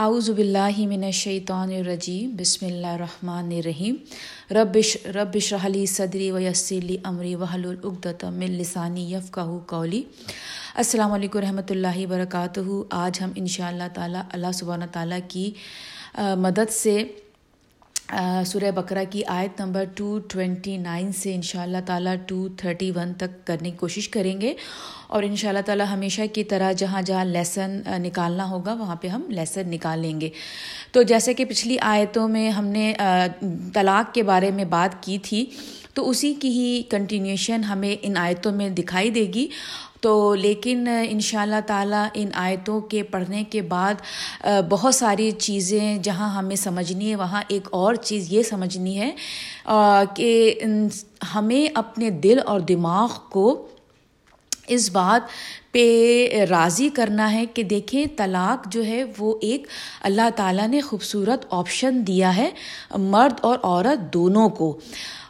اعوذ باللہ من الشیطان الرجیم، بسم اللہ الرحمن الرحیم۔ ربش ربش رحلی صدری و یسلی عمری وحل العقدۃ من لسانی یفقہ قولی۔ السلام علیکم رحمۃ اللہ وبرکاتہ۔ آج ہم ان شاء اللہ تعالیٰ اللہ سبحانہ تعالیٰ کی مدد سے سورہ بقرہ کی آیت نمبر ٹو ٹوینٹی نائن سے ان شاء اللہ تعالیٰ ٹو تھرٹی ون تک کرنے کی کوشش کریں گے اور ان شاء اللہ تعالیٰ ہمیشہ کی طرح جہاں جہاں لیسن نکالنا ہوگا وہاں پہ ہم لیسن نکال لیں گے۔ تو جیسے کہ پچھلی آیتوں میں ہم نے طلاق کے بارے میں بات کی تھی تو اسی کی ہی کنٹینیوشن ہمیں ان آیتوں میں دکھائی دے گی۔ تو لیکن ان شاء اللہ تعالیٰ ان آیتوں کے پڑھنے کے بعد بہت ساری چیزیں جہاں ہمیں سمجھنی ہے، وہاں ایک اور چیز یہ سمجھنی ہے کہ ہمیں اپنے دل اور دماغ کو اس بات پہ راضی کرنا ہے کہ دیکھیں، طلاق جو ہے وہ ایک اللہ تعالیٰ نے خوبصورت آپشن دیا ہے، مرد اور عورت دونوں کو۔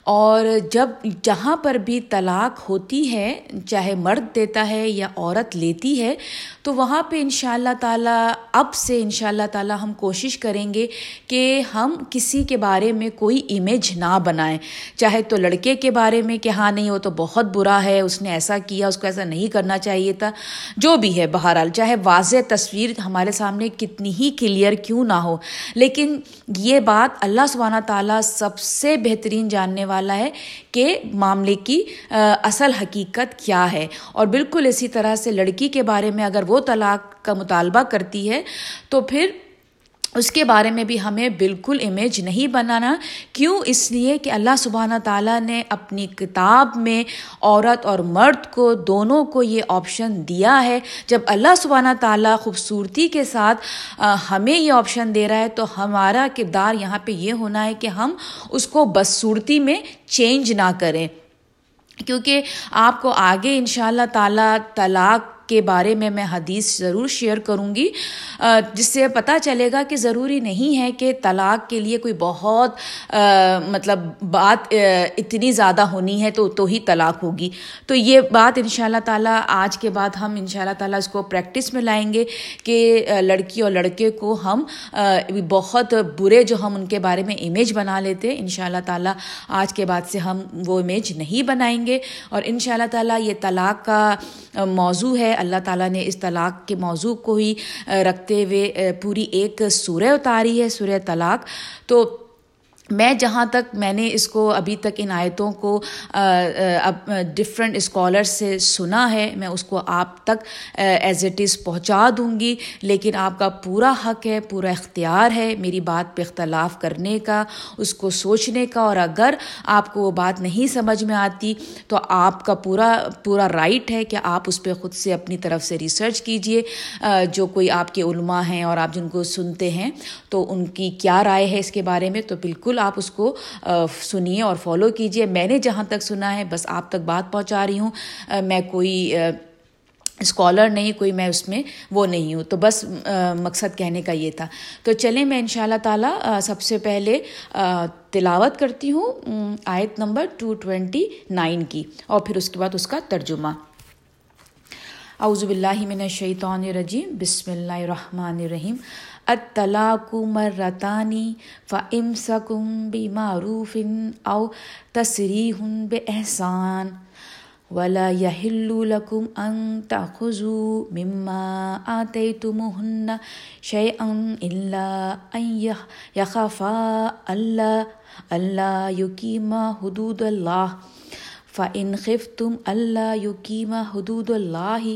اور جب جہاں پر بھی طلاق ہوتی ہے، چاہے مرد دیتا ہے یا عورت لیتی ہے، تو وہاں پہ ان شاء اللہ تعالیٰ، اب سے ان شاء اللہ تعالیٰ ہم کوشش کریں گے کہ ہم کسی کے بارے میں کوئی امیج نہ بنائیں۔ چاہے تو لڑکے کے بارے میں کہ ہاں نہیں، وہ تو بہت برا ہے، اس نے ایسا کیا، اس کو ایسا نہیں کرنا چاہیے تھا، جو بھی ہے بہرحال، چاہے واضح تصویر ہمارے سامنے کتنی ہی کلیئر کیوں نہ ہو۔ لیکن یہ بات اللہ سبحانہ تعالیٰ سب سے بہترین جاننے والا والا ہے کہ معاملے کی اصل حقیقت کیا ہے۔ اور بالکل اسی طرح سے لڑکی کے بارے میں اگر وہ طلاق کا مطالبہ کرتی ہے تو پھر اس کے بارے میں بھی ہمیں بالکل امیج نہیں بنانا۔ کیوں؟ اس لیے کہ اللہ سبحانہ تعالیٰ نے اپنی کتاب میں عورت اور مرد کو دونوں کو یہ آپشن دیا ہے۔ جب اللہ سبحانہ تعالیٰ خوبصورتی کے ساتھ ہمیں یہ آپشن دے رہا ہے، تو ہمارا کردار یہاں پہ یہ ہونا ہے کہ ہم اس کو بدصورتی میں چینج نہ کریں۔ کیونکہ آپ کو آگے ان شاء اللہ تعالیٰ طلاق کے بارے میں میں حدیث ضرور شیئر کروں گی۔ جس سے پتہ چلے گا کہ ضروری نہیں ہے کہ طلاق کے لیے کوئی بہت مطلب بات اتنی زیادہ ہونی ہے تو تو ہی طلاق ہوگی۔ تو یہ بات ان شاء اللہ تعالیٰ آج کے بعد ہم ان شاء اللہ تعالیٰ اس کو پریکٹس میں لائیں گے کہ لڑکی اور لڑکے کو ہم بہت برے جو ہم ان کے بارے میں امیج بنا لیتے ان شاء اللہ تعالیٰ آج کے بعد سے ہم وہ امیج نہیں بنائیں گے۔ اور ان شاء اللہ تعالیٰ یہ طلاق کا موضوع ہے۔ اللہ تعالیٰ نے اس طلاق کے موضوع کو ہی رکھتے ہوئے پوری ایک سورہ اتاری ہے، سورہ طلاق۔ تو میں جہاں تک میں نے اس کو ابھی تک ان آیتوں کو اب ڈفرینٹ اسکالر سے سنا ہے، میں اس کو آپ تک ایز اٹ از پہنچا دوں گی۔ لیکن آپ کا پورا حق ہے، پورا اختیار ہے میری بات پہ اختلاف کرنے کا، اس کو سوچنے کا۔ اور اگر آپ کو وہ بات نہیں سمجھ میں آتی تو آپ کا پورا پورا رائٹ ہے کہ آپ اس پہ خود سے اپنی طرف سے ریسرچ کیجیے۔ جو کوئی آپ کے علماء ہیں اور آپ جن کو سنتے ہیں تو ان کی کیا رائے ہے اس کے بارے میں، تو بالکل بالکل آپ اس کو سنیے اور فالو کیجیے۔ میں نے جہاں تک سنا ہے، بس آپ تک بات پہنچا رہی ہوں۔ میں کوئی اسکالر نہیں، کوئی میں اس میں وہ نہیں ہوں۔ تو بس مقصد کہنے کا یہ تھا۔ تو چلیں میں ان شاء اللہ تعالیٰ سب سے پہلے تلاوت کرتی ہوں آیت نمبر ٹو ٹوینٹی نائن کی۔ اور پھر اس کے بعد اس کا ترجمہ۔ اعوذ باللہ من الشیطان الرجیم۔ بسم اللہ الرحمن الرحیم۔ اطلاق مرتانی فامسکم بمعروف او تصریح باحسان ولا يحل لكم ان تاخذوا مما آتيتموهن شيئا الا ان يخافا الا الا يقيما حدود الله فعن خف تم اللہ یقیمہ حدود اللہ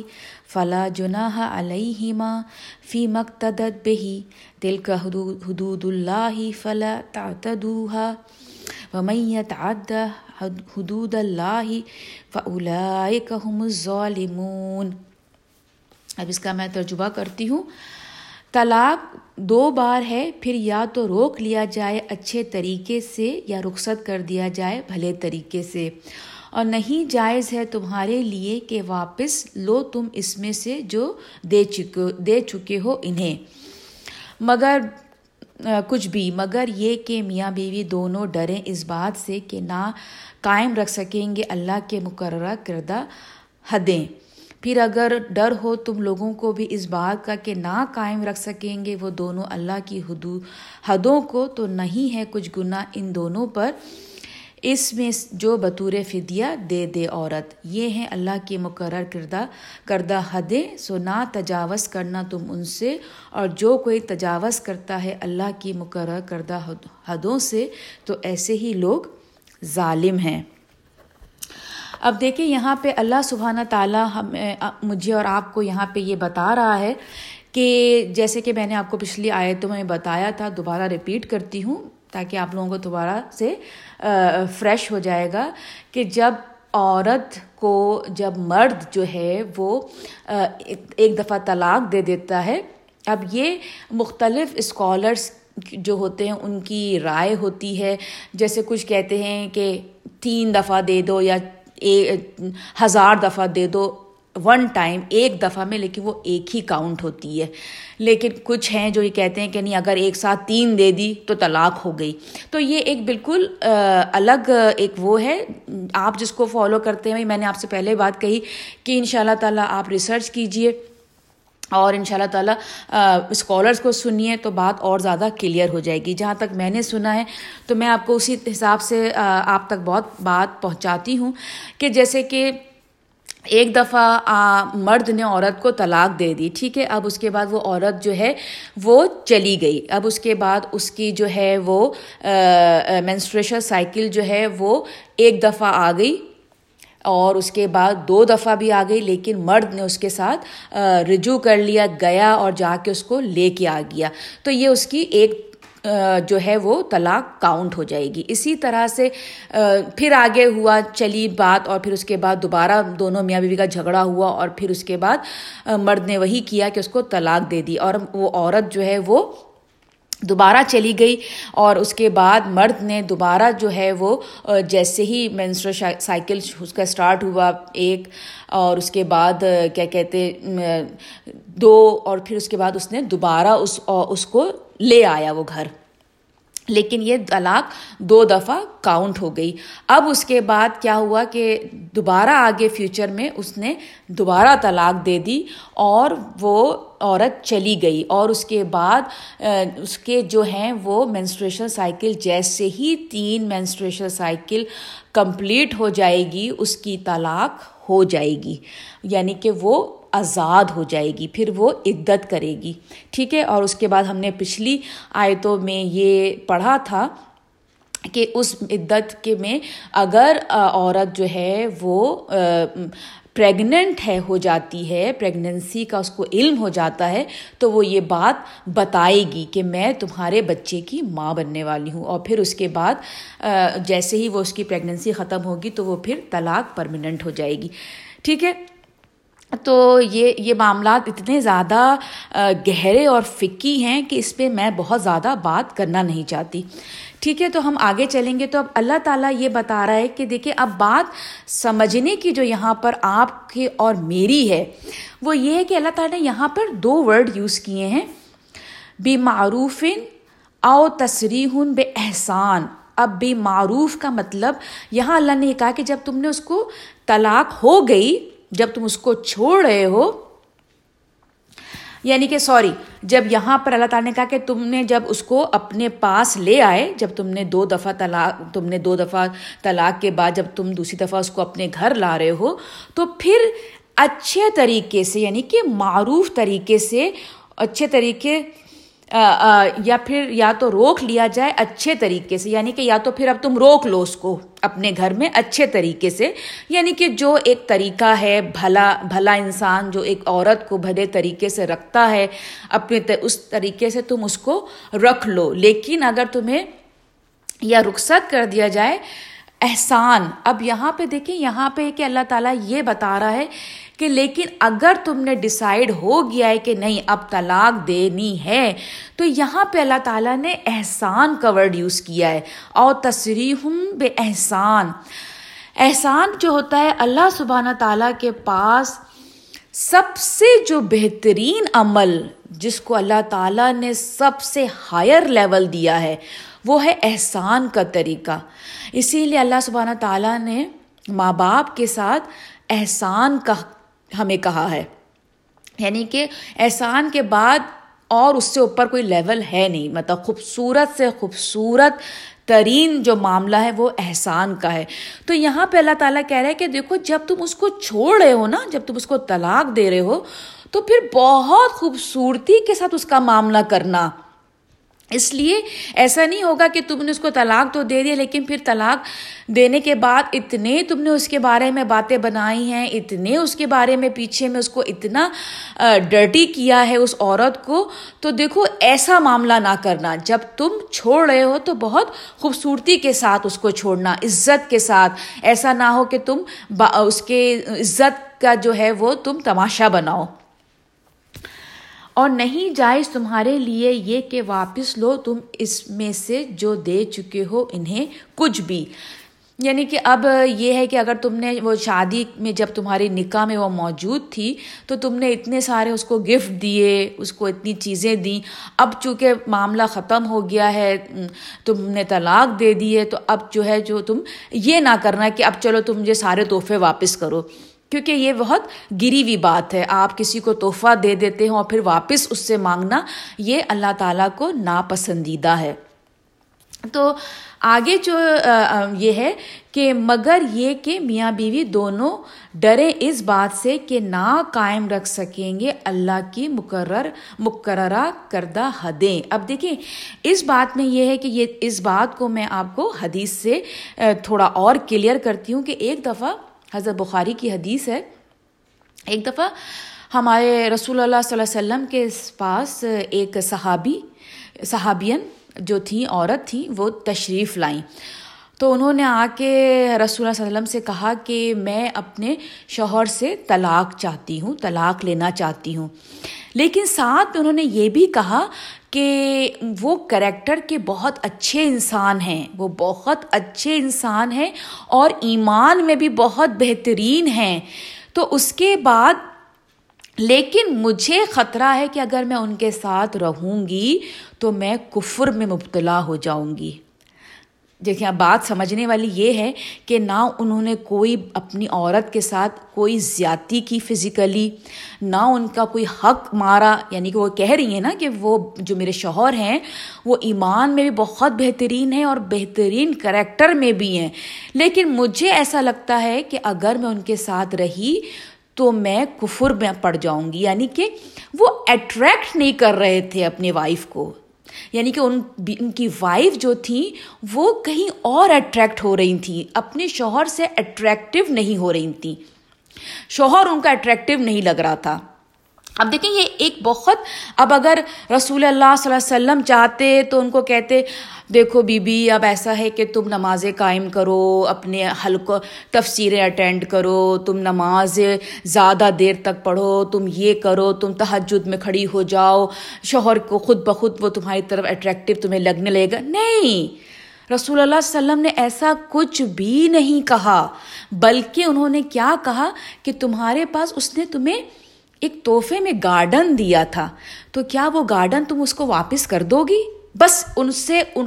فلاں جناح علیہما فی مقتد بہی دل کا حدود اللہ فلا تعتدوها ومن يتعد حدود اللہ فاولئک هم الظالمون۔ اب اس کا میں ترجمہ کرتی ہوں۔ طلاق دو بار ہے، پھر یا تو روک لیا جائے اچھے طریقے سے یا رخصت کر دیا جائے بھلے طریقے سے۔ اور نہیں جائز ہے تمہارے لیے کہ واپس لو تم اس میں سے جو دے چکے دے چکے ہو انہیں۔ مگر کچھ بھی۔ مگر یہ کہ میاں بیوی دونوں ڈریں اس بات سے کہ نہ قائم رکھ سکیں گے اللہ کے مقررہ کردہ حدیں۔ پھر اگر ڈر ہو تم لوگوں کو بھی اس بات کا کہ نہ قائم رکھ سکیں گے وہ دونوں اللہ کی حدود حدوں کو تو نہیں ہے کچھ گناہ ان دونوں پر۔ اس میں جو بطور فدیہ دے دے عورت۔ یہ ہیں اللہ کی مقرر کردہ کردہ حدیں۔ سو نہ تجاوز کرنا تم ان سے، اور جو کوئی تجاوز کرتا ہے اللہ کی مقرر کردہ حدوں سے، تو ایسے ہی لوگ ظالم ہیں۔ اب دیکھیں یہاں پہ اللہ سبحانہ تعالیٰ ہمیں مجھے اور آپ کو یہاں پہ یہ بتا رہا ہے کہ جیسے کہ میں نے آپ کو پچھلی آیتوں میں بتایا تھا، دوبارہ ریپیٹ کرتی ہوں تاکہ آپ لوگوں کو دوبارہ سے فریش ہو جائے گا کہ جب عورت کو جب مرد جو ہے وہ ایک دفعہ طلاق دے دیتا ہے، اب یہ مختلف اسکالرس جو ہوتے ہیں ان کی رائے ہوتی ہے۔ جیسے کچھ کہتے ہیں کہ تین دفعہ دے دو یا ہزار دفعہ دے دو ون ٹائم ایک دفعہ میں لیکن وہ ایک ہی کاؤنٹ ہوتی ہے۔ لیکن کچھ ہیں جو یہ کہتے ہیں کہ نہیں، اگر ایک ساتھ تین دے دی تو طلاق ہو گئی۔ تو یہ ایک بالکل الگ ایک وہ ہے۔ آپ جس کو فالو کرتے ہیں، میں نے آپ سے پہلے بات کہی کہ ان شاء اللہ تعالیٰ آپ ریسرچ کیجیے اور ان شاء اللہ تعالیٰ اسکالرس کو سنیے تو بات اور زیادہ کلیئر ہو جائے گی۔ جہاں تک میں نے سنا ہے، تو میں آپ کو اسی حساب سے آپ تک بہت بات پہنچاتی ہوں کہ جیسے کہ ایک دفعہ مرد نے عورت کو طلاق دے دی، ٹھیک ہے؟ اب اس کے بعد وہ عورت جو ہے، وہ چلی گئی۔ اب اس کے بعد اس کی جو ہے وہ مینسٹریشن سائیکل جو ہے، وہ ایک دفعہ آ گئی۔ اور اس کے بعد دو دفعہ بھی آ گئی، لیکن مرد نے اس کے ساتھ رجوع کر لیا، گیا اور جا کے اس کو لے کے آ گیا۔ تو یہ اس کی ایک جو ہے وہ طلاق کاؤنٹ ہو جائے گی۔ اسی طرح سے پھر آگے ہوا چلی بات اور پھر اس کے بعد دوبارہ دونوں میاں بیوی کا جھگڑا ہوا اور پھر اس کے بعد مرد نے وہی کیا کہ اس کو طلاق دے دی اور وہ عورت جو ہے وہ دوبارہ چلی گئی اور اس کے بعد مرد نے دوبارہ جو ہے وہ جیسے ہی مینسٹر سائیکل اس کا اسٹارٹ ہوا ایک، اور اس کے بعد کیا کہتے دو، اور پھر اس کے بعد اس نے دوبارہ اس اس کو لے آیا وہ گھر۔ لیکن یہ طلاق دو دفعہ کاؤنٹ ہو گئی۔ اب اس کے بعد کیا ہوا کہ دوبارہ آگے فیوچر میں اس نے دوبارہ طلاق دے دی اور وہ عورت چلی گئی۔ اور اس کے بعد اس کے جو ہیں وہ مینسٹریشن سائیکل جیسے ہی تین مینسٹریشن سائیکل کمپلیٹ ہو جائے گی، اس کی طلاق ہو جائے گی یعنی کہ وہ آزاد ہو جائے گی، پھر وہ عدت کرے گی۔ ٹھیک ہے؟ اور اس کے بعد ہم نے پچھلی آیتوں میں یہ پڑھا تھا کہ اس عدت کے میں اگر عورت جو ہے وہ پریگننٹ ہے، ہو جاتی ہے پریگننسی کا اس کو علم ہو جاتا ہے، تو وہ یہ بات بتائے گی کہ میں تمہارے بچے کی ماں بننے والی ہوں۔ اور پھر اس کے بعد جیسے ہی وہ اس کی پریگننسی ختم ہوگی تو وہ پھر طلاق پرماننٹ ہو جائے گی۔ ٹھیک ہے؟ تو یہ یہ معاملات اتنے زیادہ گہرے اور فکی ہیں کہ اس پہ میں بہت زیادہ بات کرنا نہیں چاہتی۔ ٹھیک ہے، تو ہم آگے چلیں گے۔ تو اب اللہ تعالیٰ یہ بتا رہا ہے کہ دیکھیں، اب بات سمجھنے کی جو یہاں پر آپ کی اور میری ہے، وہ یہ ہے کہ اللہ تعالیٰ نے یہاں پر دو ورڈ یوز کیے ہیں۔ بے معروف او تصریح بے احسان۔ اب بے معروف کا مطلب یہاں اللہ نے یہ کہا کہ جب تم نے اس کو طلاق ہو گئی، جب تم اس کو چھوڑ رہے ہو یعنی کہ سوری، جب یہاں پر اللہ تعالیٰ نے کہا کہ تم نے جب اس کو اپنے پاس لے آئے، جب تم نے دو دفعہ طلاق، تم نے دو دفعہ طلاق کے بعد جب تم دوسری دفعہ اس کو اپنے گھر لا رہے ہو، تو پھر اچھے طریقے سے یعنی کہ معروف طریقے سے، اچھے طریقے یا پھر یا تو روک لیا جائے اچھے طریقے سے یعنی کہ یا تو پھر اب تم روک لو اس کو اپنے گھر میں اچھے طریقے سے یعنی کہ جو ایک طریقہ ہے، بھلا بھلا انسان جو ایک عورت کو بھلے طریقے سے رکھتا ہے، اپنے اس طریقے سے تم اس کو رکھ لو۔ لیکن اگر تمہیں یا رخصت کر دیا جائے، احسان، اب یہاں پہ دیکھیں، یہاں پہ کہ اللہ تعالیٰ یہ بتا رہا ہے کہ لیکن اگر تم نے ڈسائڈ ہو گیا ہے کہ نہیں، اب طلاق دینی ہے، تو یہاں پہ اللہ تعالیٰ نے احسان کا ورڈ یوز کیا ہے۔ اور تصریح بے احسان احسان جو ہوتا ہے، اللہ سبحانہ تعالیٰ کے پاس سب سے جو بہترین عمل جس کو اللہ تعالیٰ نے سب سے ہائر لیول دیا ہے، وہ ہے احسان کا طریقہ۔ اسی لیے اللہ سبحانہ تعالیٰ نے ماں باپ کے ساتھ احسان کا ہمیں کہا ہے۔ یعنی کہ احسان کے بعد اور اس سے اوپر کوئی لیول ہے نہیں۔ مطلب خوبصورت سے خوبصورت ترین جو معاملہ ہے وہ احسان کا ہے۔ تو یہاں پہ اللہ تعالیٰ کہہ رہے کہ دیکھو، جب تم اس کو چھوڑ رہے ہو نا، جب تم اس کو طلاق دے رہے ہو، تو پھر بہت خوبصورتی کے ساتھ اس کا معاملہ کرنا۔ اس لیے ایسا نہیں ہوگا کہ تم نے اس کو طلاق تو دے دیا لیکن پھر طلاق دینے کے بعد اتنے تم نے اس کے بارے میں باتیں بنائی ہیں، اتنے اس کے بارے میں پیچھے میں اس کو اتنا ڈرٹی کیا ہے اس عورت کو۔ تو دیکھو، ایسا معاملہ نہ کرنا۔ جب تم چھوڑ رہے ہو تو بہت خوبصورتی کے ساتھ اس کو چھوڑنا، عزت کے ساتھ۔ ایسا نہ ہو کہ تم اس کے عزت کا جو ہے وہ تم تماشا بناؤ۔ اور نہیں جائز تمہارے لیے یہ کہ واپس لو، تم اس میں سے جو دے چکے ہو، انہیں کچھ بھی۔ یعنی کہ اب یہ ہے کہ اگر تم نے وہ شادی میں جب تمہاری نکاح میں وہ موجود تھی، تو تم نے اتنے سارے اس کو گفٹ دیے، اس کو اتنی چیزیں دیں۔ اب چونکہ معاملہ ختم ہو گیا ہے تم نے طلاق دے دیے تو اب جو ہے جو تم یہ نہ کرنا کہ اب چلو تم مجھے سارے تحفے واپس کرو۔ کیونکہ یہ بہت گری ہوئی بات ہے۔ آپ کسی کو تحفہ دے دیتے ہوں اور پھر واپس اس سے مانگنا، یہ اللہ تعالیٰ کو ناپسندیدہ ہے۔ تو آگے جو یہ ہے کہ مگر یہ کہ میاں بیوی دونوں ڈرے اس بات سے کہ نہ قائم رکھ سکیں گے اللہ کی مقرر، مقررہ کردہ حدیں۔ اب دیکھیں، اس بات میں یہ ہے کہ یہ، اس بات کو میں آپ کو حدیث سے تھوڑا اور کلیئر کرتی ہوں کہ ایک دفعہ حضرت بخاری کی حدیث ہے۔ ایک دفعہ ہمارے رسول اللہ صلی اللہ علیہ وسلم کے پاس ایک صحابی صحابین جو تھیں، عورت تھیں، وہ تشریف لائیں۔ تو انہوں نے آ کے رسول اللہ صلی اللہ علیہ وسلم سے کہا کہ میں اپنے شوہر سے طلاق چاہتی ہوں، طلاق لینا چاہتی ہوں۔ لیکن ساتھ انہوں نے یہ بھی کہا کہ وہ کریکٹر کے بہت اچھے انسان ہیں، وہ بہت اچھے انسان ہیں اور ایمان میں بھی بہت بہترین ہیں۔ تو اس کے بعد، لیکن مجھے خطرہ ہے کہ اگر میں ان کے ساتھ رہوں گی تو میں کفر میں مبتلا ہو جاؤں گی۔ دیکھیں، اب بات سمجھنے والی یہ ہے کہ نہ انہوں نے کوئی اپنی عورت کے ساتھ کوئی زیادتی کی فزیکلی، نہ ان کا کوئی حق مارا یعنی کہ وہ کہہ رہی ہیں نا کہ وہ جو میرے شوہر ہیں، وہ ایمان میں بھی بہت بہترین ہیں اور بہترین کریکٹر میں بھی ہیں۔ لیکن مجھے ایسا لگتا ہے کہ اگر میں ان کے ساتھ رہی تو میں کفر میں پڑ جاؤں گی یعنی کہ وہ اٹریکٹ نہیں کر رہے تھے اپنی وائف کو۔ یعنی کہ ان ان کی وائف جو تھیں وہ کہیں اور اٹریکٹ ہو رہی تھیں اپنے شوہر سے اٹریکٹیو نہیں ہو رہی تھیں شوہر ان کا اٹریکٹیو نہیں لگ رہا تھا۔ اب دیکھیں یہ ایک بہت اب اگر رسول اللہ صلی اللہ علیہ وسلم چاہتے تو ان کو کہتے، دیکھو بی بی اب ایسا ہے کہ تم نمازیں قائم کرو، اپنے حلق تفسیریں اٹینڈ کرو، تم نماز زیادہ دیر تک پڑھو، تم یہ کرو، تم تہجد میں کھڑی ہو جاؤ، شوہر کو خود بخود وہ تمہاری طرف اٹریکٹیو تمہیں لگنے لگے گا۔ نہیں! رسول اللہ علیہ وسلم نے ایسا کچھ بھی نہیں کہا، بلکہ انہوں نے کیا کہا کہ تمہارے پاس اس نے تمہیں ایک تحفے میں گارڈن دیا تھا، تو کیا وہ گارڈن تم اس کو واپس کر دو گی؟ بس ان سے رسول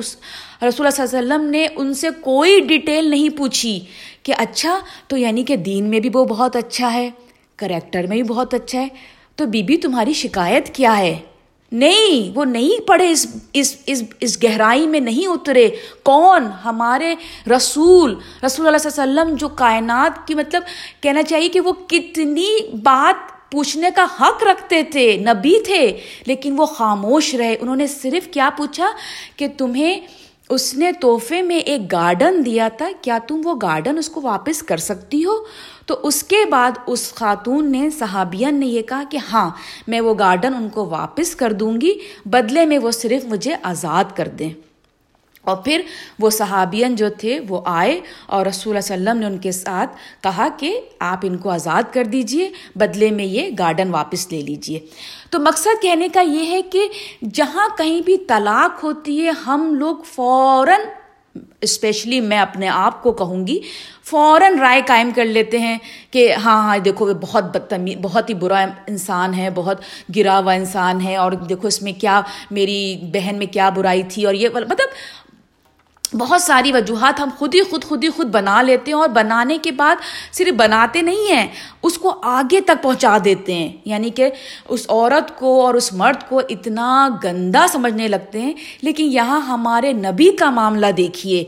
اللہ صلی اللہ علیہ وسلم نے ان سے کوئی ڈیٹیل نہیں پوچھی کہ اچھا تو یعنی کہ دین میں بھی وہ بہت اچھا ہے، کریکٹر میں بھی بہت اچھا ہے، تو بی بی تمہاری شکایت کیا ہے؟ نہیں، وہ نہیں پڑھے اس اس اس اس گہرائی میں نہیں اترے۔ کون؟ ہمارے رسول رسول اللہ صلی اللہ علیہ وسلم جو کائنات کی مطلب کہنا چاہیے کہ وہ کتنی بات پوچھنے کا حق رکھتے تھے، نبی تھے، لیکن وہ خاموش رہے۔ انہوں نے صرف کیا پوچھا کہ تمہیں اس نے تحفے میں ایک گارڈن دیا تھا، کیا تم وہ گارڈن اس کو واپس کر سکتی ہو؟ تو اس کے بعد اس خاتون نے صحابین نے یہ کہا کہ ہاں میں وہ گارڈن ان کو واپس کر دوں گی، بدلے میں وہ صرف مجھے آزاد کر دیں۔ اور پھر وہ صحابین جو تھے وہ آئے اور رسول اللہ علیہ وسلم نے ان کے ساتھ کہا کہ آپ ان کو آزاد کر دیجیے، بدلے میں یہ گارڈن واپس لے لیجیے۔ تو مقصد کہنے کا یہ ہے کہ جہاں کہیں بھی طلاق ہوتی ہے، ہم لوگ فوراً اسپیشلی میں اپنے آپ کو کہوں گی، فوراً رائے قائم کر لیتے ہیں کہ ہاں ہاں دیکھو وہ بہت بدتمی، بہت ہی برا انسان ہے، بہت گرا ہوا انسان ہے اور دیکھو اس میں کیا، میری بہن میں کیا برائی تھی اور یہ مطلب بہت ساری وجوہات ہم خود ہی خود خود ہی خود بنا لیتے ہیں اور بنانے کے بعد صرف بناتے نہیں ہیں، اس کو آگے تک پہنچا دیتے ہیں۔ یعنی کہ اس عورت کو اور اس مرد کو اتنا گندا سمجھنے لگتے ہیں۔ لیکن یہاں ہمارے نبی کا معاملہ دیکھیے،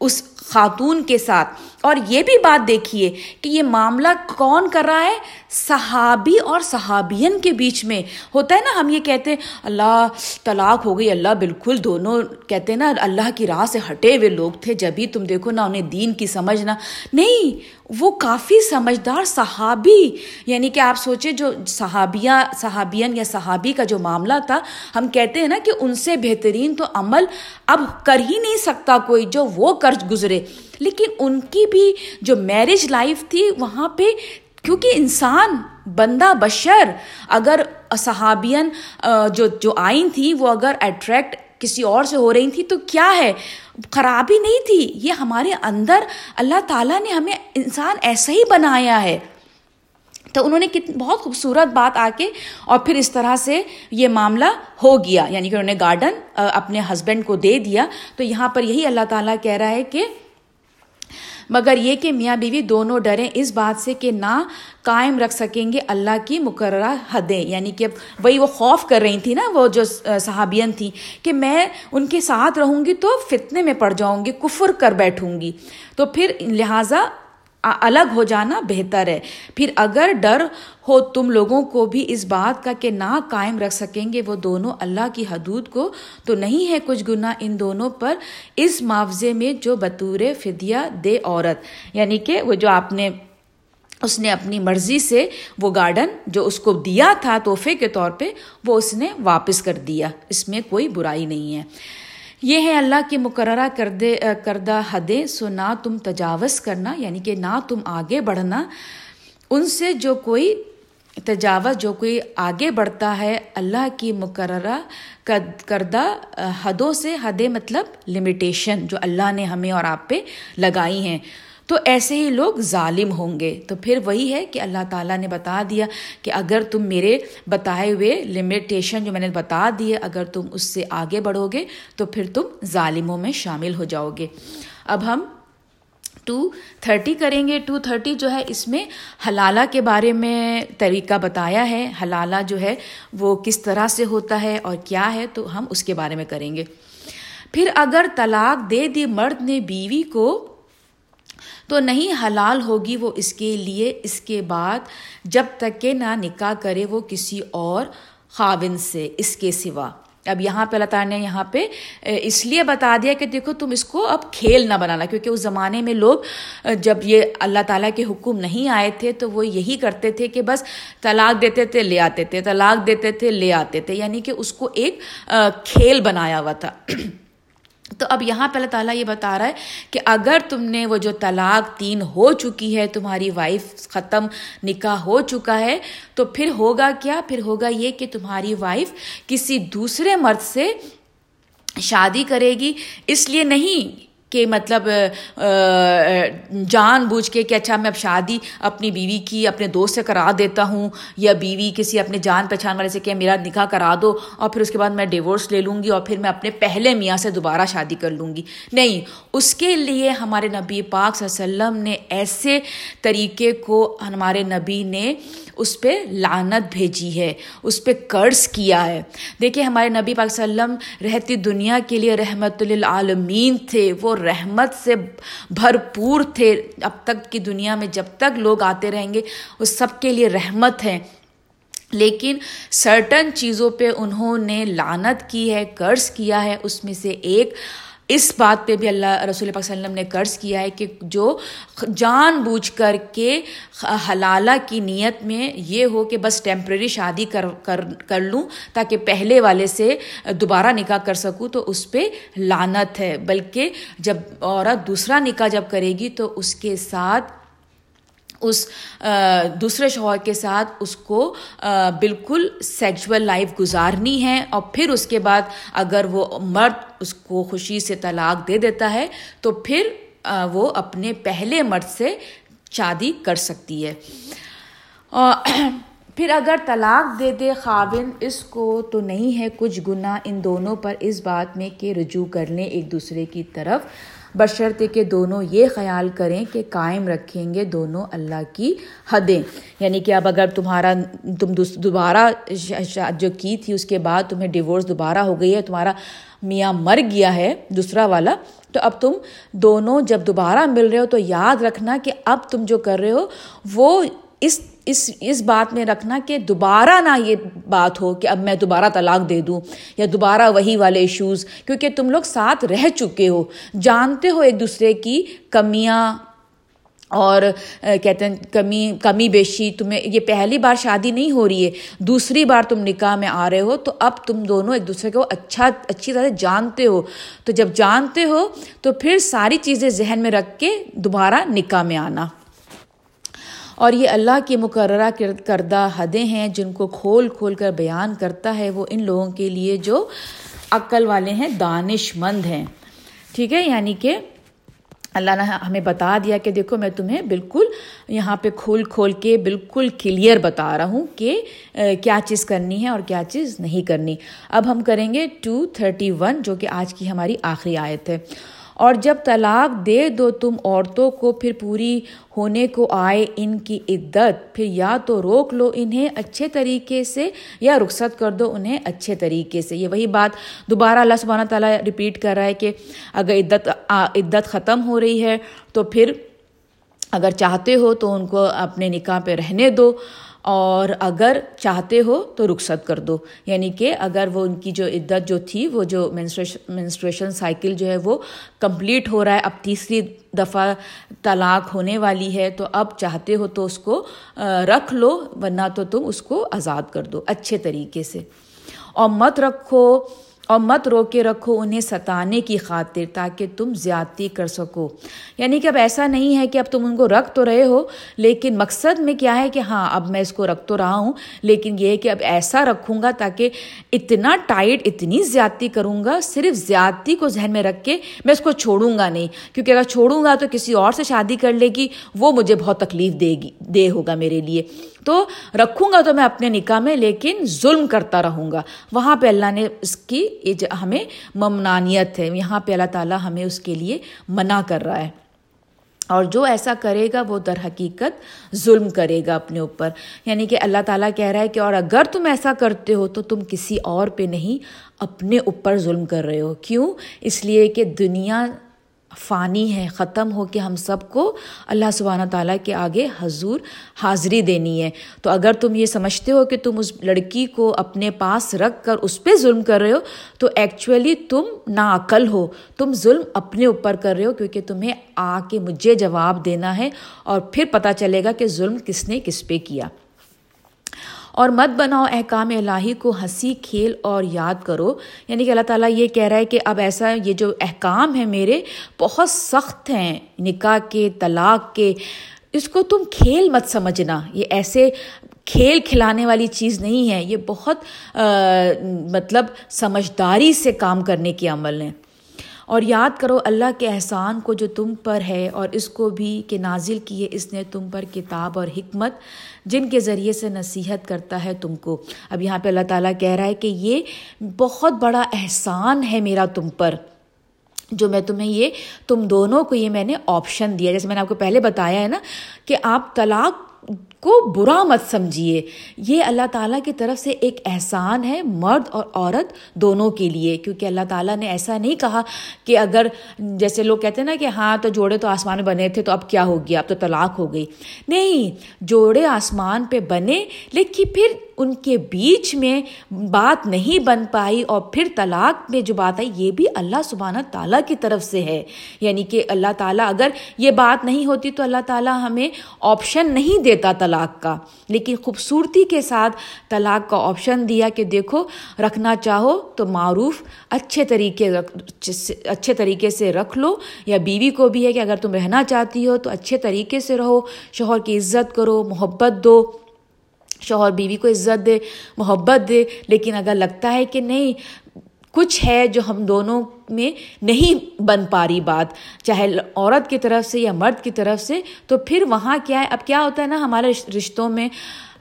اس خاتون کے ساتھ۔ اور یہ بھی بات دیکھیے کہ یہ معاملہ کون کر رہا ہے؟ صحابی اور صحابین کے بیچ میں۔ ہوتا ہے نا، ہم یہ کہتے ہیں، اللہ طلاق ہو گئی، اللہ بالکل دونوں کہتے ہیں نا، اللہ کی راہ سے ہٹے ہوئے لوگ تھے۔ جبھی تم دیکھو نا، انہیں دین کی سمجھنا نہیں، وہ کافی سمجھدار صحابی۔ یعنی کہ آپ سوچیں، جو صحابیہ صحابین یا صحابی کا جو معاملہ تھا، ہم کہتے ہیں نا کہ ان سے بہترین تو عمل اب کر ہی نہیں سکتا کوئی جو وہ کر گزرے۔ لیکن ان کی بھی جو میرج لائف تھی وہاں پہ، کیونکہ انسان، بندہ بشر، اگر صحابین جو جو آئین تھی وہ اگر اٹریکٹ کسی اور سے ہو رہی تھی تو کیا ہے؟ خرابی نہیں تھی۔ یہ ہمارے اندر اللہ تعالیٰ نے ہمیں انسان ایسا ہی بنایا ہے۔ تو انہوں نے کت، بہت خوبصورت بات آ کے اور پھر اس طرح سے یہ معاملہ ہو گیا۔ یعنی کہ انہوں نے گارڈن اپنے ہسبینڈ کو دے دیا۔ تو یہاں پر یہی اللہ تعالیٰ کہہ رہا ہے کہ مگر یہ کہ میاں بیوی دونوں ڈریں، اس بات سے کہ نہ قائم رکھ سکیں گے اللہ کی مقررہ حدیں۔ یعنی کہ وہی وہ خوف کر رہی تھی نا، وہ جو صحابین تھیں کہ میں ان کے ساتھ رہوں گی تو فتنے میں پڑ جاؤں گی، کفر کر بیٹھوں گی۔ تو پھر لہٰذا الگ ہو جانا بہتر ہے۔ پھر اگر ڈر ہو تم لوگوں کو بھی اس بات کا کہ نہ قائم رکھ سکیں گے وہ دونوں اللہ کی حدود کو، تو نہیں ہے کچھ گناہ ان دونوں پر اس معاوضے میں جو بطور فدیہ دے عورت۔ یعنی کہ وہ جو آپ نے، اس نے اپنی مرضی سے وہ گارڈن جو اس کو دیا تھا تحفے کے طور پہ، وہ اس نے واپس کر دیا۔ اس میں کوئی برائی نہیں ہے۔ یہ ہے اللہ کی مقررہ کردے کردہ حدیں، سو نہ تم تجاوز کرنا یعنی کہ نہ تم آگے بڑھنا۔ ان سے جو کوئی تجاوز، جو کوئی آگے بڑھتا ہے، اللہ کی مقررہ کردہ حدوں سے حدیں مطلب لمیٹیشن جو اللہ نے ہمیں اور آپ پہ لگائی ہیں۔ تو ایسے ہی لوگ ظالم ہوں گے۔ تو پھر وہی ہے کہ اللہ تعالیٰ نے بتا دیا کہ اگر تم میرے بتائے ہوئے لمیٹیشن جو میں نے بتا دیے اگر تم اس سے آگے بڑھو گے تو پھر تم ظالموں میں شامل ہو جاؤ گے۔ اب ہم ٹو تھرٹی کریں گے۔ ٹو تھرٹی جو ہے، اس میں حلالہ کے بارے میں طریقہ بتایا ہے۔ حلالہ جو ہے، وہ کس طرح سے ہوتا ہے اور کیا ہے، تو ہم اس کے بارے میں کریں گے۔ پھر اگر طلاق دے دی مرد نے بیوی کو تو نہیں حلال ہوگی وہ اس کے لیے، اس کے بعد جب تک کہ نہ نکاح کرے وہ کسی اور خاون سے، اس کے سوا۔ اب یہاں پہ اللہ تعالیٰ نے یہاں پہ اس لیے بتا دیا کہ دیکھو تم اس کو اب کھیل نہ بنانا، کیونکہ اس زمانے میں لوگ جب یہ اللہ تعالیٰ کے حکم نہیں آئے تھے تو وہ یہی کرتے تھے کہ بس طلاق دیتے تھے، لے آتے تھے، طلاق دیتے تھے، لے آتے تھے یعنی کہ اس کو ایک کھیل بنایا ہوا تھا۔ تو اب یہاں پہ اللہ تعالیٰ یہ بتا رہا ہے کہ اگر تم نے وہ جو طلاق تین ہو چکی ہے، تمہاری وائف ختم نکاح ہو چکا ہے، تو پھر ہوگا کیا؟ پھر ہوگا یہ کہ تمہاری وائف کسی دوسرے مرد سے شادی کرے گی۔ اس لیے نہیں کہ مطلب جان بوجھ کے کہ اچھا میں اب شادی اپنی بیوی کی اپنے دوست سے کرا دیتا ہوں، یا بیوی کسی اپنے جان پہچان والے سے کہ میرا نکاح کرا دو، اور پھر اس کے بعد میں ڈیورس لے لوں گی، اور پھر میں اپنے پہلے میاں سے دوبارہ شادی کر لوں گی۔ نہیں، اس کے لیے ہمارے نبی پاک صلی اللہ علیہ وسلم نے ایسے طریقے کو ہمارے نبی نے اس پہ لعنت بھیجی ہے، اس پہ قرض کیا ہے۔ دیکھیے، ہمارے نبی پاک صلی اللہ علیہ وسلم رہتی دنیا کے لیے رحمت للعالمین تھے۔ وہ رحمت سے بھرپور تھے۔ اب تک کی دنیا میں جب تک لوگ آتے رہیں گے، وہ سب کے لیے رحمت ہے لیکن سرٹن چیزوں پہ انہوں نے لانت کی ہے قرض کیا ہے۔ اس میں سے ایک اس بات پہ بھی اللہ رسول پاک صلی اللہ علیہ وسلم نے قرض کیا ہے کہ جو جان بوجھ کر کے حلالہ کی نیت میں یہ ہو کہ بس ٹیمپریری شادی کر کر کر لوں تاکہ پہلے والے سے دوبارہ نکاح کر سکوں، تو اس پہ لانت ہے۔ بلکہ جب عورت دوسرا نکاح جب کرے گی تو اس کے ساتھ اس دوسرے شوہر کے ساتھ اس کو بالکل سیکچول لائف گزارنی ہے اور پھر اس کے بعد اگر وہ مرد اس کو خوشی سے طلاق دے دیتا ہے تو پھر وہ اپنے پہلے مرد سے شادی کر سکتی ہے۔ پھر اگر طلاق دے دے خاون اس کو تو نہیں ہے کچھ گناہ ان دونوں پر اس بات میں کہ رجوع کر لیں ایک دوسرے کی طرف۔ بشرط کہ دونوں یہ خیال کریں کہ قائم رکھیں گے دونوں اللہ کی حدیں۔ یعنی کہ اب اگر تمہارا، تم دوبارہ جو کی تھی اس کے بعد تمہیں ڈیورس دوبارہ ہو گئی ہے، تمہارا میاں مر گیا ہے دوسرا والا، تو اب تم دونوں جب دوبارہ مل رہے ہو تو یاد رکھنا کہ اب تم جو کر رہے ہو وہ اس اس اس بات میں رکھنا کہ دوبارہ نہ یہ بات ہو کہ اب میں دوبارہ طلاق دے دوں یا دوبارہ وہی والے ایشوز کیونکہ تم لوگ ساتھ رہ چکے ہو۔ جانتے ہو ایک دوسرے کی کمیاں اور کہتے ہیں کمی کمی بیشی، تمہیں یہ پہلی بار شادی نہیں ہو رہی ہے، دوسری بار تم نکاح میں آ رہے ہو، تو اب تم دونوں ایک دوسرے کو اچھا اچھی طرح جانتے ہو۔ تو جب جانتے ہو، تو پھر ساری چیزیں ذہن میں رکھ کے دوبارہ نکاح میں آنا۔ اور یہ اللہ کی مقررہ کردہ حدیں ہیں جن کو کھول کھول کر بیان کرتا ہے وہ ان لوگوں کے لیے جو عقل والے ہیں، دانش مند ہیں۔ ٹھیک ہے؟ یعنی کہ اللہ نے ہمیں بتا دیا کہ دیکھو، میں تمہیں بالکل یہاں پہ کھول کھول کے بالکل کلیئر بتا رہا ہوں کہ کیا چیز کرنی ہے اور کیا چیز نہیں کرنی۔ اب ہم کریں گے ٹو تھرٹی ون جو کہ آج کی ہماری آخری آیت ہے۔ اور جب طلاق دے دو تم عورتوں کو، پھر پوری ہونے کو آئے ان کی عدت، پھر یا تو روک لو انہیں اچھے طریقے سے، یا رخصت کر دو انہیں اچھے طریقے سے۔ یہ وہی بات دوبارہ اللہ سبحانہ تعالیٰ رپیٹ کر رہا ہے کہ اگر عدت عدت ختم ہو رہی ہے تو پھر اگر چاہتے ہو تو ان کو اپنے نکاح پہ رہنے دو۔ اور اگر چاہتے ہو تو رخصت کر دو۔ یعنی کہ اگر وہ ان کی جو عدت جو تھی، وہ جو مینسٹریشن سائیکل جو ہے، وہ کمپلیٹ ہو رہا ہے، اب تیسری دفعہ طلاق ہونے والی ہے، تو اب چاہتے ہو تو اس کو رکھ لو، ورنہ تو تم اس کو آزاد کر دو۔ اچھے طریقے سے۔ اور مت رکھو اور مت رو کے رکھو انہیں ستانے کی خاطر تاکہ تم زیادتی کر سکو۔ یعنی کہ اب ایسا نہیں ہے کہ اب تم ان کو رکھ تو رہے ہو، لیکن مقصد میں کیا ہے کہ ہاں اب میں اس کو رکھ تو رہا ہوں، لیکن یہ ہے کہ اب ایسا رکھوں گا تاکہ اتنا ٹائٹ، اتنی زیادتی کروں گا، صرف زیادتی کو ذہن میں رکھ کے میں اس کو چھوڑوں گا نہیں۔ کیونکہ اگر چھوڑوں گا تو کسی اور سے شادی کر لے گی، وہ مجھے بہت تکلیف دے گی، دے ہوگا میرے لیے۔ تو رکھوں گا تو میں اپنے نکاح میں، لیکن ظلم کرتا رہوں گا۔ وہاں پہ اللہ نے اس کی ہمیں ممنانیت ہے، یہاں پہ اللہ تعالیٰ ہمیں اس کے لیے منع کر رہا ہے۔ اور جو ایسا کرے گا، وہ در حقیقت ظلم کرے گا اپنے اوپر۔ یعنی کہ اللہ تعالیٰ کہہ رہا ہے کہ اور اگر تم ایسا کرتے ہو تو تم کسی اور پہ نہیں، اپنے اوپر ظلم کر رہے ہو۔ کیوں؟ اس لیے کہ دنیا فانی ہے، ختم ہو کے ہم سب کو اللہ سبحانہ تعالیٰ کے آگے حضور حاضری دینی ہے۔ تو اگر تم یہ سمجھتے ہو کہ تم اس لڑکی کو اپنے پاس رکھ کر اس پہ ظلم کر رہے ہو، تو ایکچولی تم ناعقل ہو، تم ظلم اپنے اوپر کر رہے ہو کیونکہ تمہیں آ کے مجھے جواب دینا ہے اور پھر پتہ چلے گا کہ ظلم کس نے کس پہ کیا۔ اور مت بناؤ احکام الہی کو ہنسی، کھیل اور یاد کرو۔ یعنی کہ اللہ تعالیٰ یہ کہہ رہا ہے کہ اب ایسا یہ جو احکام ہیں میرے بہت سخت ہیں، نکاح کے، طلاق کے۔ اس کو تم کھیل مت سمجھنا۔ یہ ایسے کھیل کھلانے والی چیز نہیں ہے۔ یہ بہت مطلب سمجھداری سے کام کرنے کے عمل ہیں۔ اور یاد کرو اللہ کے احسان کو جو تم پر ہے اور اس کو بھی کہ نازل کیے اس نے تم پر کتاب اور حکمت جن کے ذریعے سے نصیحت کرتا ہے تم کو۔ اب یہاں پہ اللہ تعالیٰ کہہ رہا ہے کہ یہ بہت بڑا احسان ہے میرا تم پر۔ جو میں تمہیں یہ تم دونوں کو یہ میں نے آپشن دیا۔ جیسے میں نے آپ کو پہلے بتایا ہے نا کہ آپ طلاق کو برا مت سمجھیے۔ یہ اللہ تعالیٰ کی طرف سے ایک احسان ہے مرد اور عورت دونوں کے لیے، کیونکہ اللہ تعالیٰ نے ایسا نہیں کہا کہ اگر جیسے لوگ کہتے ہیں نا کہ ہاں تو جوڑے تو آسمان میں بنے تھے، تو اب کیا ہو گیا اب تو طلاق ہو گئی۔ نہیں، جوڑے آسمان پہ بنے، لیکن پھر ان کے بیچ میں بات نہیں بن پائی اور پھر طلاق میں جو بات آئی، یہ بھی اللہ سبحانہ تعالیٰ کی طرف سے ہے۔ یعنی کہ اللہ تعالیٰ اگر یہ بات نہیں ہوتی تو اللہ تعالیٰ ہمیں آپشن نہیں دیتا طلاق کا۔ لیکن خوبصورتی کے ساتھ طلاق کا آپشن دیا کہ دیکھو، رکھنا چاہو تو معروف، اچھے طریقے اچھے طریقے سے رکھ لو۔ یا بیوی کو بھی ہے کہ اگر تم رہنا چاہتی ہو تو اچھے طریقے سے رہو، شوہر کی عزت کرو، محبت دو۔ شوہر بیوی کو عزت دے، محبت دے۔ لیکن اگر لگتا ہے کہ نہیں کچھ ہے جو ہم دونوں میں نہیں بن پا رہی بات۔ چاہے عورت کی طرف سے یا مرد کی طرف سے، تو پھر وہاں کیا ہے؟ اب کیا ہوتا ہے نا، ہمارے رشتوں میں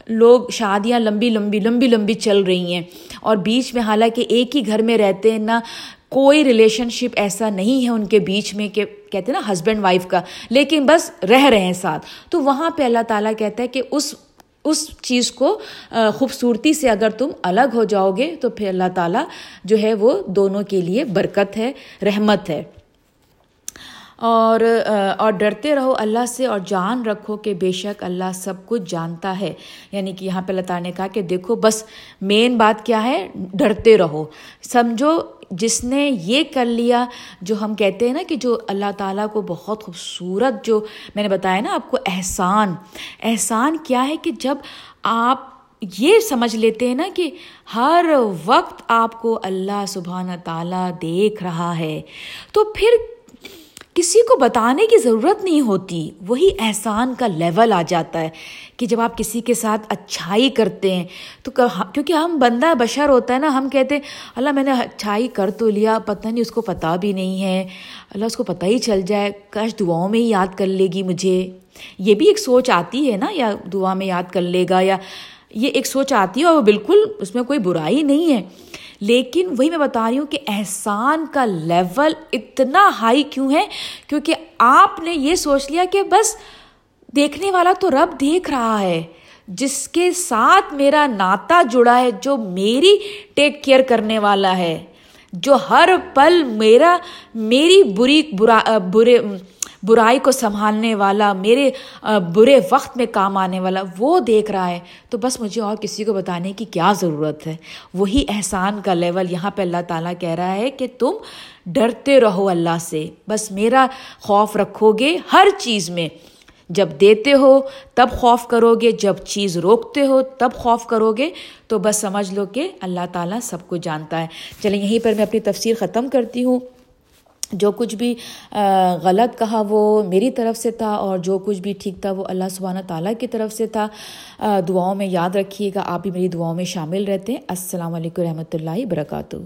لوگ شادیاں لمبی لمبی لمبی لمبی چل رہی ہیں۔ اور بیچ میں حالانکہ ایک ہی گھر میں رہتے ہیں، نہ کوئی ریلیشن شپ ایسا نہیں ہے ان کے بیچ میں کہ کہتے ہیں نا ہسبینڈ وائف کا، لیکن بس رہ رہے ہیں ساتھ۔ تو وہاں پہ اللہ تعالیٰ کہتا ہے کہ اس اس چیز کو خوبصورتی سے اگر تم الگ ہو جاؤ گے، تو پھر اللہ تعالیٰ جو ہے وہ دونوں کے لیے برکت ہے، رحمت ہے۔ اور اور ڈرتے رہو اللہ سے اور جان رکھو کہ بے شک اللہ سب کچھ جانتا ہے۔ یعنی کہ یہاں پہ اللہ تعالیٰ نے کہا کہ دیکھو، بس مین بات کیا ہے؟ ڈرتے رہو۔ سمجھو جس نے یہ کر لیا جو ہم کہتے ہیں نا کہ جو اللہ تعالیٰ کو بہت خوبصورت جو میں نے بتایا نا آپ کو احسان احسان کیا ہے کہ جب آپ یہ سمجھ لیتے ہیں نا کہ ہر وقت آپ کو اللہ سبحانہ تعالیٰ دیکھ رہا ہے، تو پھر کسی کو بتانے کی ضرورت نہیں ہوتی، وہی احسان کا لیول آ جاتا ہے کہ جب آپ کسی کے ساتھ اچھائی کرتے ہیں، تو ہاں، کیونکہ ہم بندہ بشر ہوتا ہے نا، ہم کہتے ہیں، اللہ میں نے اچھائی کر تو لیا، پتہ نہیں اس کو پتہ بھی نہیں ہے، اللہ اس کو پتہ ہی چل جائے، کاش دعاؤں میں ہی یاد کر لے گی مجھے۔ یہ بھی ایک سوچ آتی ہے نا، یا دعا میں یاد کر لے گا، یا یہ ایک سوچ آتی ہے اور بالکل اس میں کوئی برائی نہیں ہے۔ لیکن وہی میں بتا رہی ہوں کہ احسان کا لیول اتنا ہائی کیوں ہے؟ کیونکہ آپ نے یہ سوچ لیا کہ بس دیکھنے والا تو رب دیکھ رہا ہے، جس کے ساتھ میرا ناتا جڑا ہے، جو میری ٹیک کیئر کرنے والا ہے، جو ہر پل میرا، میری بری، برا، برے برائی کو سنبھالنے والا، میرے برے وقت میں کام آنے والا، وہ دیکھ رہا ہے۔ تو بس مجھے اور کسی کو بتانے کی کیا ضرورت ہے؟ وہی احسان کا لیول یہاں پہ اللہ تعالیٰ کہہ رہا ہے کہ تم ڈرتے رہو اللہ سے۔ بس میرا خوف رکھو گے ہر چیز میں۔ جب دیتے ہو تب خوف کرو گے، جب چیز روکتے ہو تب خوف کرو گے۔ تو بس سمجھ لو کہ اللہ تعالیٰ سب کو جانتا ہے۔ چلیں، یہیں پر میں اپنی تفسیر ختم کرتی ہوں۔ جو کچھ بھی غلط کہا وہ میری طرف سے تھا اور جو کچھ بھی ٹھیک تھا وہ اللہ سبحانہ تعالیٰ کی طرف سے تھا۔ دعاؤں میں یاد رکھیے گا، آپ بھی میری دعاؤں میں شامل رہتے ہیں۔ السلام علیکم رحمۃ اللہ وبرکاتہ۔